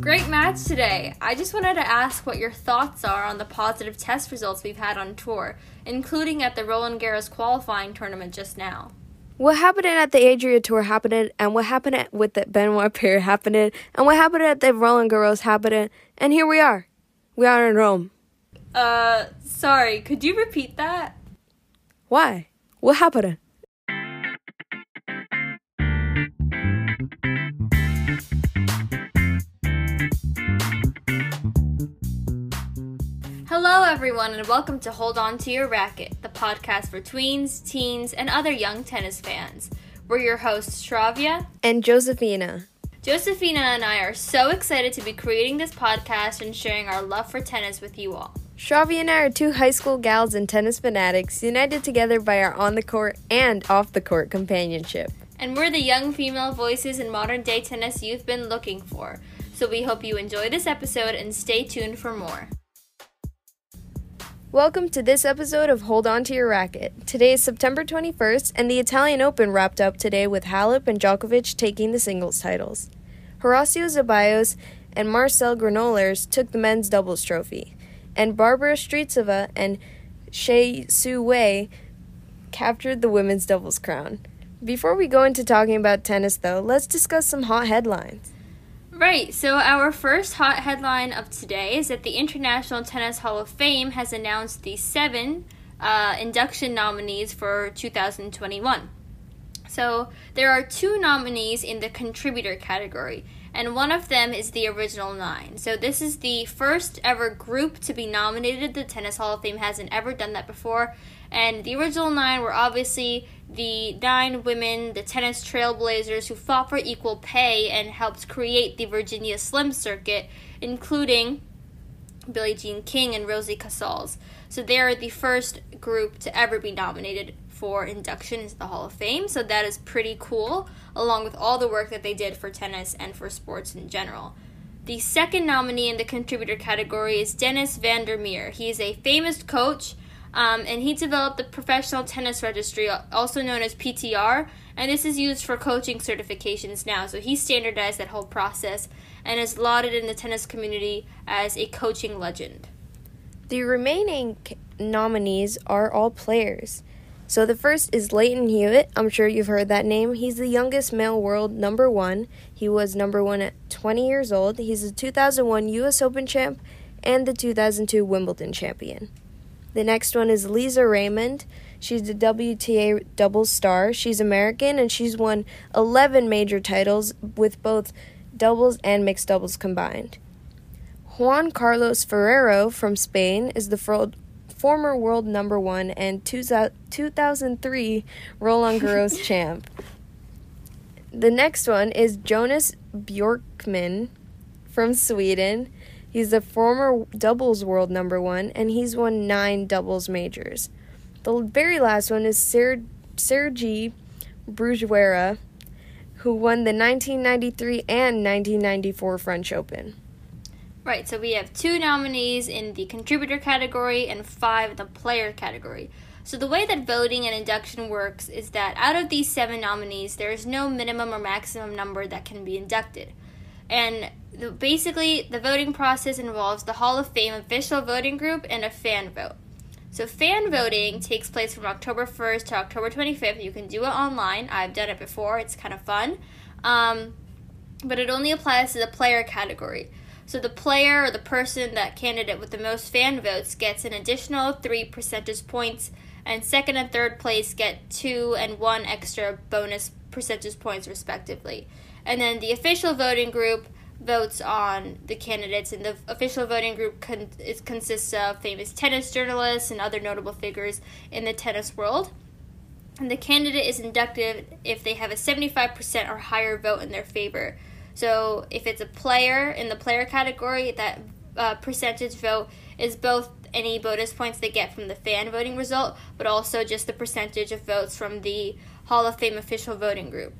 Great match today. I just wanted to ask what your thoughts are on the positive test results we've had on tour, including at the Roland Garros qualifying tournament just now. What happened at the Adria Tour happened, and what happened at, with the Benoit Paire happened, and what happened at the Roland Garros happened, and here we are. We are in Rome. Uh, sorry, could you repeat that? Why? What happened? Hello, everyone, and welcome to Hold On to Your Racket, the podcast for tweens, teens, and other young tennis fans. We're your hosts, Shravya and Josefina. Josefina and I are so excited to be creating this podcast and sharing our love for tennis with you all. Shravya and I are two high school gals and tennis fanatics united together by our on the court and off the court companionship. And we're the young female voices in modern day tennis you've been looking for. So we hope you enjoy this episode and stay tuned for more. Welcome to this episode of Hold On to Your Racket. Today is September 21st, and the Italian Open wrapped up today with Halep and Djokovic taking the singles titles. Horacio Zeballos and Marcel Granollers took the men's doubles trophy, and Barbara Strycova and Hsieh Su Wei captured the women's doubles crown. Before we go into talking about tennis, though, let's discuss some hot headlines. Right, so our first hot headline of today is that the International Tennis Hall of Fame has announced the seven uh, induction nominees for 2021. So there are two nominees in the contributor category, and one of them is the original nine. So this is the first ever group to be nominated. The Tennis Hall of Fame hasn't ever done that before. And the original nine were obviously the nine women, the tennis trailblazers who fought for equal pay and helped create the Virginia Slim circuit, including Billie Jean King and Rosie Casals. So they are the first group to ever be nominated for induction into the Hall of Fame. So that is pretty cool, along with all the work that they did for tennis and for sports in general. The second nominee in the contributor category is Dennis van der Meer. He is a famous coach um, and he developed the Professional Tennis Registry, also known as PTR, and this is used for coaching certifications now. So he standardized that whole process and is lauded in the tennis community as a coaching legend. The remaining nominees are all players. So the first is Lleyton Hewitt. I'm sure you've heard that name. He's the youngest male world number one. He was number one at 20 years old. He's a 2001 U.S. Open champ and the 2002 Wimbledon champion. The next one is Lisa Raymond. She's a WTA doubles star. She's American and she's won 11 major titles with both doubles and mixed doubles combined. Juan Carlos Ferrero from Spain is the former world number one and 2003 Roland Garros champ. The next one is Jonas Bjorkman from Sweden. He's the former doubles world number one, and he's won nine doubles majors. The very last one is Ser- Sergi Bruguera, who won the 1993 and 1994 French Open. Right, so we have two nominees in the contributor category and five in the player category. So the way that voting and induction works is that out of these seven nominees, there is no minimum or maximum number that can be inducted. And the, basically, the voting process involves the Hall of Fame official voting group and a fan vote. So, fan voting takes place from October 1st to October 25th. You can do it online. I've done it before, it's kind of fun. Um, but it only applies to the player category. So, the player or the person, that candidate with the most fan votes, gets an additional three percentage points, and second and third place get two and one extra bonus percentage points, respectively. And then the official voting group votes on the candidates, and the official voting group con- it consists of famous tennis journalists and other notable figures in the tennis world. And the candidate is inducted if they have a 75% or higher vote in their favor. So if it's a player in the player category, that uh, percentage vote is both any bonus points they get from the fan voting result, but also just the percentage of votes from the Hall of Fame official voting group.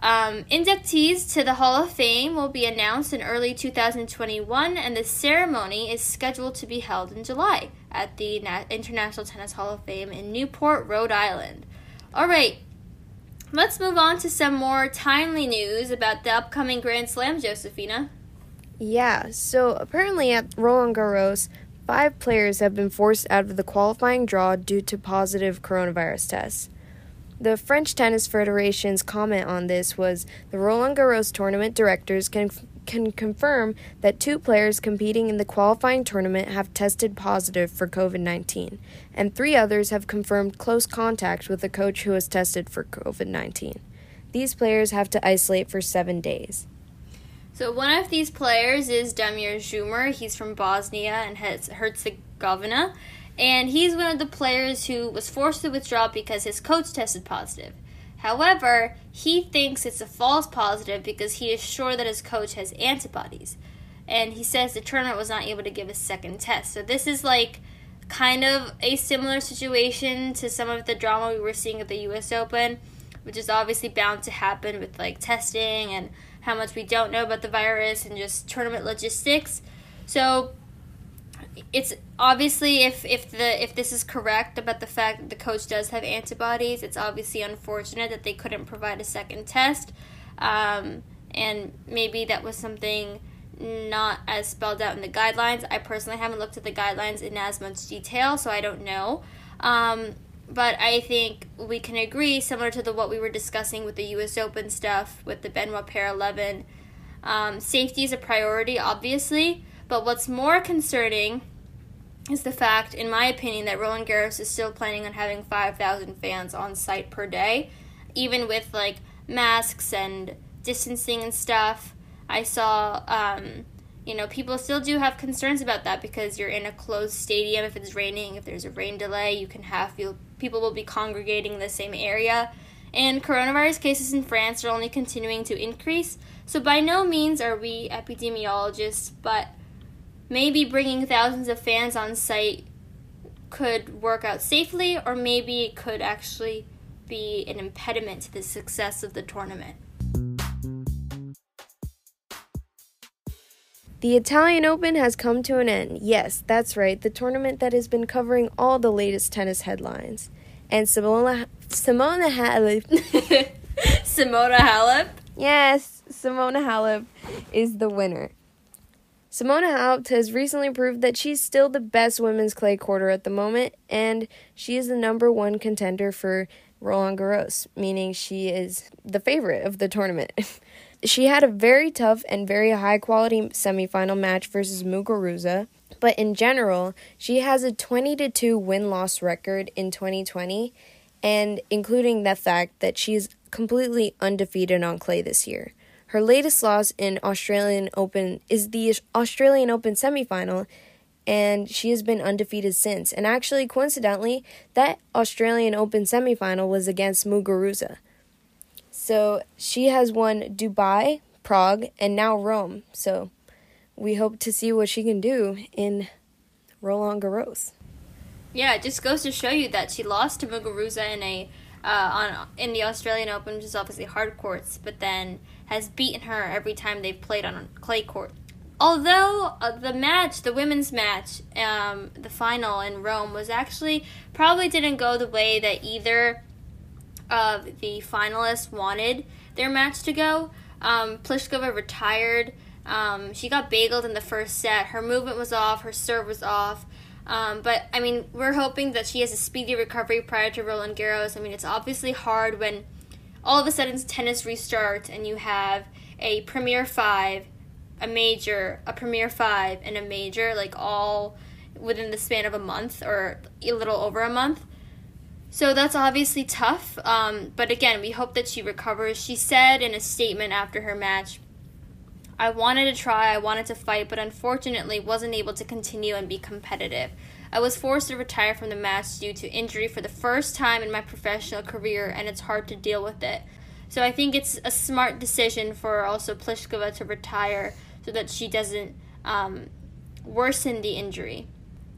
Um, inductees to the Hall of Fame will be announced in early 2021, and the ceremony is scheduled to be held in July at the Na- International Tennis Hall of Fame in Newport, Rhode Island. All right, let's move on to some more timely news about the upcoming Grand Slam, Josefina. Yeah, so apparently at Roland Garros, five players have been forced out of the qualifying draw due to positive coronavirus tests. The French Tennis Federation's comment on this was the Roland Garros tournament directors can can confirm that two players competing in the qualifying tournament have tested positive for COVID-19 and three others have confirmed close contact with a coach who has tested for COVID-19. These players have to isolate for 7 days. So one of these players is Damir Dzumhur. He's from Bosnia and Herzegovina and he's one of the players who was forced to withdraw because his coach tested positive. However, he thinks it's a false positive because he is sure that his coach has antibodies. And he says the tournament was not able to give a second test. So this is like kind of a similar situation to some of the drama we were seeing at the US Open, which is obviously bound to happen with like testing and how much we don't know about the virus and just tournament logistics. So it's obviously if if the if this is correct about the fact that the coach does have antibodies, it's obviously unfortunate that they couldn't provide a second test, um, and maybe that was something not as spelled out in the guidelines. I personally haven't looked at the guidelines in as much detail, so I don't know. Um, but I think we can agree, similar to the what we were discussing with the U.S. Open stuff with the Benoit Paire 11. Um, safety is a priority, obviously, but what's more concerning is the fact, in my opinion, that Roland Garros is still planning on having 5,000 fans on site per day, even with like masks and distancing and stuff. I saw, um, you know, people still do have concerns about that because you're in a closed stadium. If it's raining, if there's a rain delay, you can have people will be congregating in the same area. And coronavirus cases in France are only continuing to increase. So, by no means are we epidemiologists, but maybe bringing thousands of fans on site could work out safely, or maybe it could actually be an impediment to the success of the tournament. The Italian Open has come to an end. Yes, that's right, the tournament that has been covering all the latest tennis headlines. And Simona Simona Halep Simona Halep? Yes, Simona Halep is the winner. Simona Halep has recently proved that she's still the best women's clay courter at the moment, and she is the number one contender for Roland Garros, meaning she is the favorite of the tournament. she had a very tough and very high quality semifinal match versus Muguruza, but in general, she has a 20 to 2 win loss record in 2020, and including the fact that she's completely undefeated on clay this year. Her latest loss in Australian Open is the Australian Open semifinal, and she has been undefeated since. And actually, coincidentally, that Australian Open semifinal was against Muguruza. So she has won Dubai, Prague, and now Rome. So we hope to see what she can do in Roland Garros. Yeah, it just goes to show you that she lost to Muguruza in a uh, on in the Australian Open, which is obviously hard courts, but then has beaten her every time they've played on a clay court. Although uh, the match, the women's match, um, the final in Rome was actually probably didn't go the way that either of the finalists wanted their match to go. Um, Pliskova retired. Um, she got bageled in the first set. Her movement was off. Her serve was off. Um, but I mean, we're hoping that she has a speedy recovery prior to Roland Garros. I mean, it's obviously hard when all of a sudden tennis restarts and you have a Premier Five, a major, a Premier Five, and a major, like all within the span of a month or a little over a month. So that's obviously tough. Um, but again, we hope that she recovers. She said in a statement after her match, I wanted to try, I wanted to fight, but unfortunately wasn't able to continue and be competitive. I was forced to retire from the match due to injury for the first time in my professional career, and it's hard to deal with it. So I think it's a smart decision for also Pliskova to retire so that she doesn't um, worsen the injury.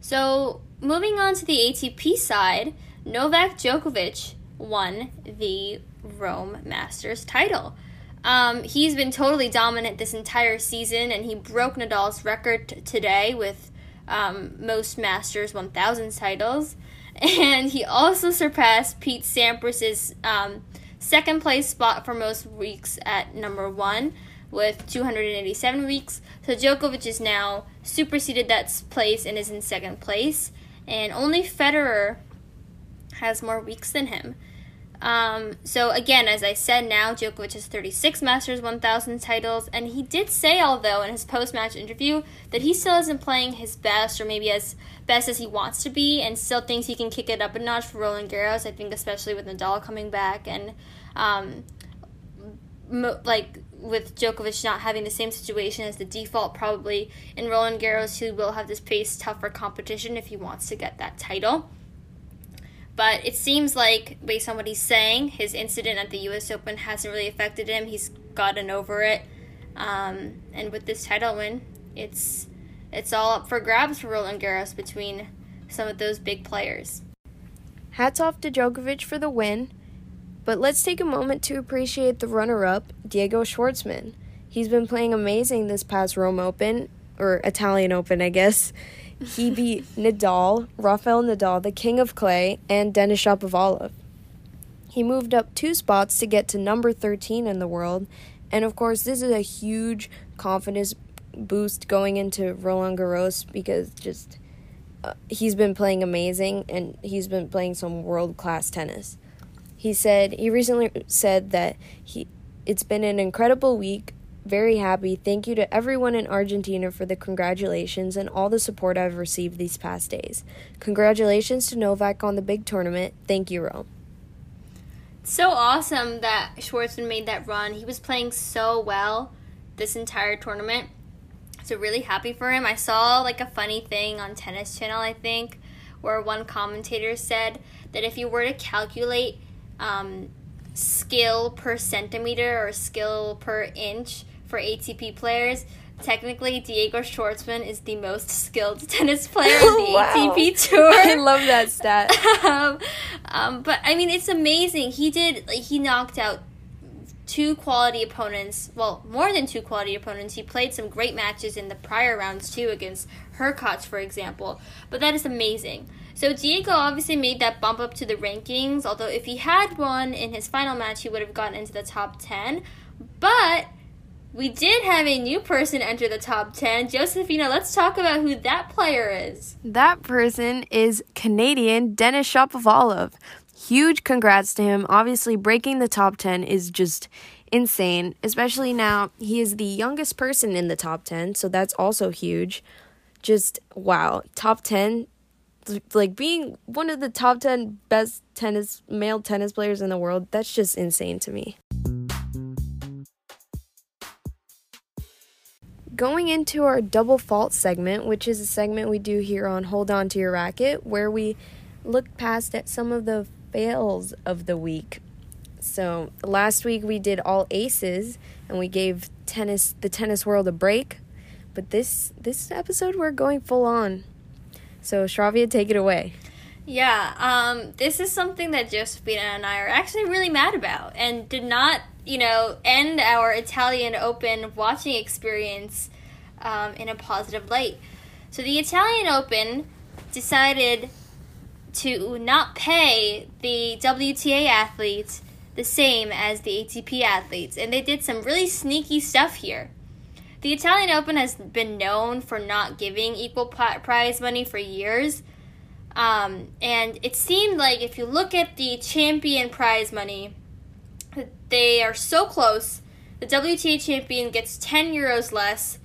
So moving on to the ATP side, Novak Djokovic won the Rome Masters title. Um, he's been totally dominant this entire season, and he broke Nadal's record t- today with um, most Masters 1000 titles. And he also surpassed Pete Sampras's um, second place spot for most weeks at number one with 287 weeks. So Djokovic is now superseded that place and is in second place. And only Federer has more weeks than him. Um, so again, as I said, now Djokovic has 36 Masters 1000 titles, and he did say, although in his post-match interview, that he still isn't playing his best, or maybe as best as he wants to be, and still thinks he can kick it up a notch for Roland Garros. I think especially with Nadal coming back and um, mo- like with Djokovic not having the same situation as the default, probably in Roland Garros, he will have this face tougher competition if he wants to get that title. But it seems like, based on what he's saying, his incident at the U.S. Open hasn't really affected him. He's gotten over it, um, and with this title win, it's it's all up for grabs for Roland Garros between some of those big players. Hats off to Djokovic for the win, but let's take a moment to appreciate the runner-up, Diego Schwartzman. He's been playing amazing this past Rome Open or Italian Open, I guess. He beat Nadal, Rafael Nadal, the king of clay, and Denis Shapovalov. He moved up two spots to get to number 13 in the world, and of course, this is a huge confidence boost going into Roland Garros because just uh, he's been playing amazing and he's been playing some world class tennis. He said he recently said that he it's been an incredible week very happy. Thank you to everyone in Argentina for the congratulations and all the support I've received these past days. Congratulations to Novak on the big tournament. Thank you, Rome. So awesome that Schwartzman made that run. He was playing so well this entire tournament. So really happy for him. I saw like a funny thing on Tennis Channel, I think, where one commentator said that if you were to calculate um, skill per centimeter or skill per inch for ATP players. Technically, Diego Schwartzman is the most skilled tennis player in the wow. ATP Tour. I love that stat. um, um, but I mean, it's amazing. He did. Like, he knocked out two quality opponents. Well, more than two quality opponents. He played some great matches in the prior rounds too, against Hurkacz, for example. But that is amazing. So Diego obviously made that bump up to the rankings. Although if he had won in his final match, he would have gotten into the top ten. But we did have a new person enter the top 10. Josefina, let's talk about who that player is. That person is Canadian Denis Shapovalov. Huge congrats to him. Obviously, breaking the top 10 is just insane, especially now he is the youngest person in the top 10, so that's also huge. Just wow, top 10 like being one of the top 10 best tennis male tennis players in the world, that's just insane to me. Going into our double fault segment, which is a segment we do here on Hold On to Your Racket, where we look past at some of the fails of the week. So last week we did all aces and we gave tennis the tennis world a break, but this this episode we're going full on. So Shravya, take it away. Yeah, um, this is something that Josefina and I are actually really mad about, and did not you know, end our Italian Open watching experience um, in a positive light. So the Italian Open decided to not pay the WTA athletes the same as the ATP athletes, and they did some really sneaky stuff here. The Italian Open has been known for not giving equal prize money for years. Um, and it seemed like if you look at the champion prize money, they are so close. The WTA champion gets 10 euros less.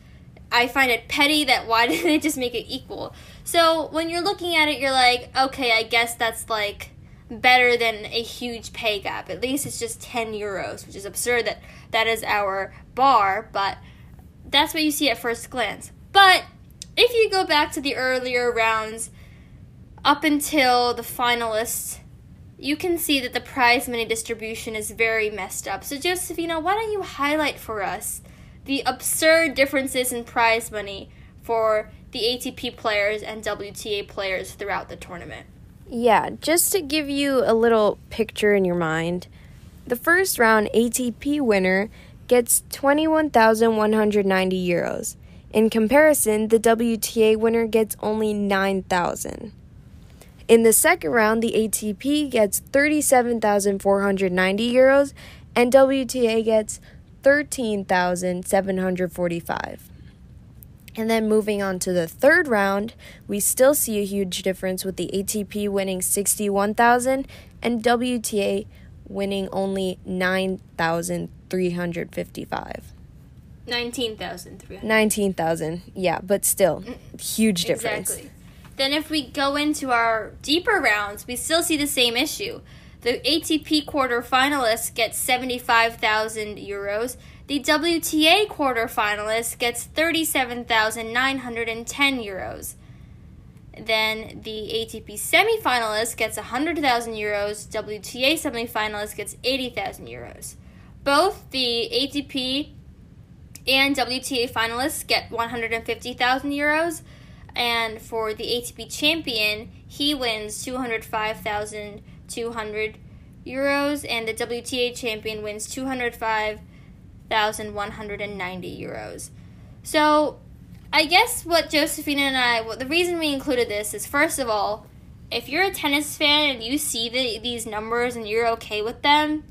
I find it petty that why didn't they just make it equal? So when you're looking at it, you're like, okay, I guess that's like better than a huge pay gap. At least it's just 10 euros, which is absurd that that is our bar, but that's what you see at first glance. But if you go back to the earlier rounds, up until the finalists, you can see that the prize money distribution is very messed up. So, Josefina, why don't you highlight for us the absurd differences in prize money for the ATP players and WTA players throughout the tournament? Yeah, just to give you a little picture in your mind, the first round ATP winner gets 21,190 euros. In comparison, the WTA winner gets only 9,000. In the second round, the ATP gets 37,490 euros and WTA gets 13,745. And then moving on to the third round, we still see a huge difference with the ATP winning 61,000 and WTA winning only 9,355. 19,300. 19,000, yeah, but still, huge difference. Exactly. Then, if we go into our deeper rounds, we still see the same issue. The ATP quarterfinalist gets 75,000 euros. The WTA quarterfinalist gets 37,910 euros. Then the ATP semifinalist gets 100,000 euros. WTA semifinalist gets 80,000 euros. Both the ATP and WTA finalists get 150,000 euros. And for the ATP champion, he wins 205,200 euros, and the WTA champion wins 205,190 euros. So, I guess what Josefina and I, well, the reason we included this is first of all, if you're a tennis fan and you see the, these numbers and you're okay with them,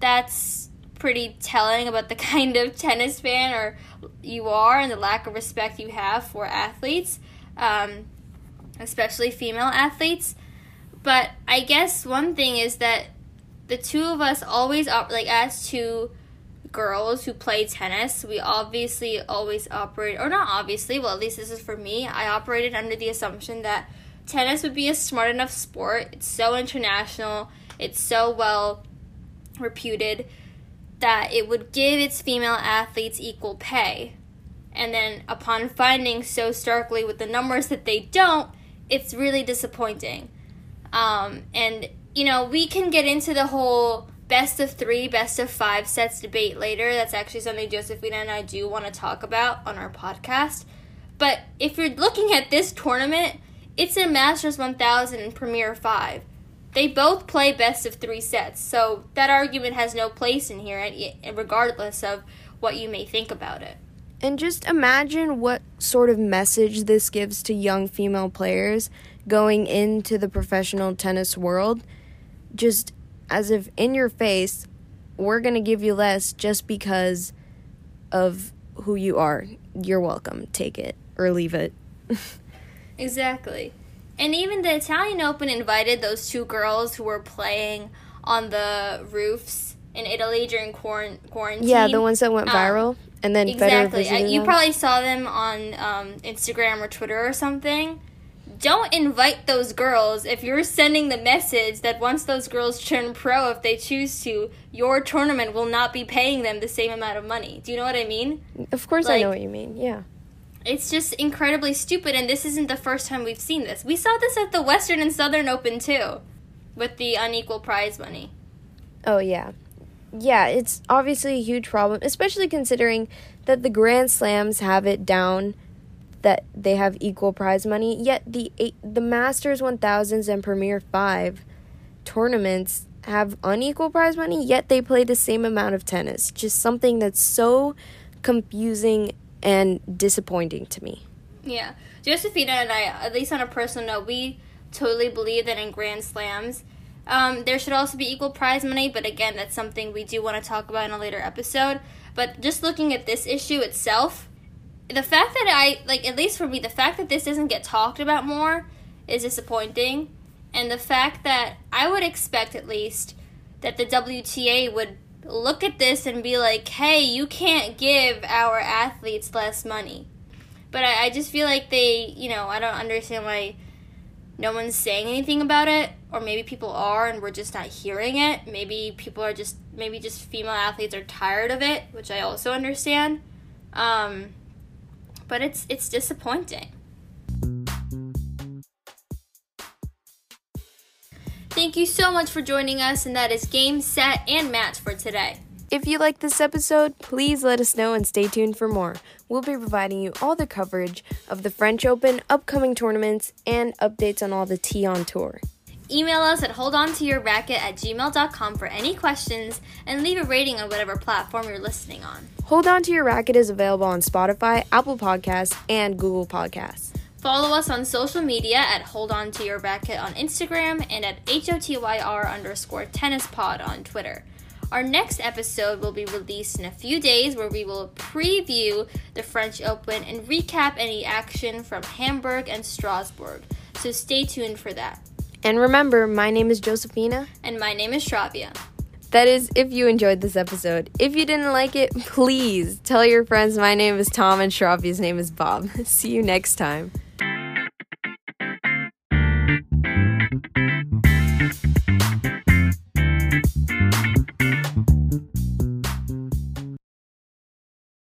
that's pretty telling about the kind of tennis fan or you are and the lack of respect you have for athletes, um, especially female athletes. But I guess one thing is that the two of us always op- like as two girls who play tennis, we obviously always operate or not obviously, well at least this is for me. I operated under the assumption that tennis would be a smart enough sport. It's so international. It's so well reputed that it would give its female athletes equal pay. And then, upon finding so starkly with the numbers that they don't, it's really disappointing. Um, and, you know, we can get into the whole best of three, best of five sets debate later. That's actually something Josefina and I do want to talk about on our podcast. But if you're looking at this tournament, it's a Masters 1000 and Premier 5. They both play best of three sets, so that argument has no place in here, regardless of what you may think about it. And just imagine what sort of message this gives to young female players going into the professional tennis world. Just as if in your face, we're going to give you less just because of who you are. You're welcome. Take it or leave it. exactly. And even the Italian Open invited those two girls who were playing on the roofs in Italy during quarantine. Yeah, the ones that went um, viral. Um, and then exactly, you them. probably saw them on um, Instagram or Twitter or something. Don't invite those girls if you're sending the message that once those girls turn pro, if they choose to, your tournament will not be paying them the same amount of money. Do you know what I mean? Of course, like, I know what you mean. Yeah it's just incredibly stupid and this isn't the first time we've seen this. We saw this at the western and southern open too with the unequal prize money. Oh yeah. Yeah it's obviously a huge problem especially considering that the grand slams have it down that they have equal prize money yet the eight, the masters 1000s and premier 5 tournaments have unequal prize money yet they play the same amount of tennis. Just something that's so confusing and disappointing to me. Yeah. Josefina and I, at least on a personal note, we totally believe that in Grand Slams, um, there should also be equal prize money, but again, that's something we do want to talk about in a later episode. But just looking at this issue itself, the fact that I, like, at least for me, the fact that this doesn't get talked about more is disappointing. And the fact that I would expect, at least, that the WTA would look at this and be like, hey, you can't give our athletes less money. But I, I just feel like they, you know, I don't understand why no one's saying anything about it. Or maybe people are and we're just not hearing it. Maybe people are just, maybe just female athletes are tired of it, which I also understand. Um, but it's it's disappointing. Thank you so much for joining us, and that is game, set, and match for today. If you like this episode, please let us know and stay tuned for more. We'll be providing you all the coverage of the French Open, upcoming tournaments, and updates on all the T on tour. Email us at holdontoyourracket at gmail.com for any questions and leave a rating on whatever platform you're listening on. Hold On To Your Racket is available on Spotify, Apple Podcasts, and Google Podcasts. Follow us on social media at Hold On To Your Racket on Instagram and at HOTYR underscore tennis pod on Twitter. Our next episode will be released in a few days where we will preview the French Open and recap any action from Hamburg and Strasbourg. So stay tuned for that. And remember, my name is Josefina. And my name is Shravya. That is, if you enjoyed this episode. If you didn't like it, please tell your friends my name is Tom and Shravya's name is Bob. See you next time.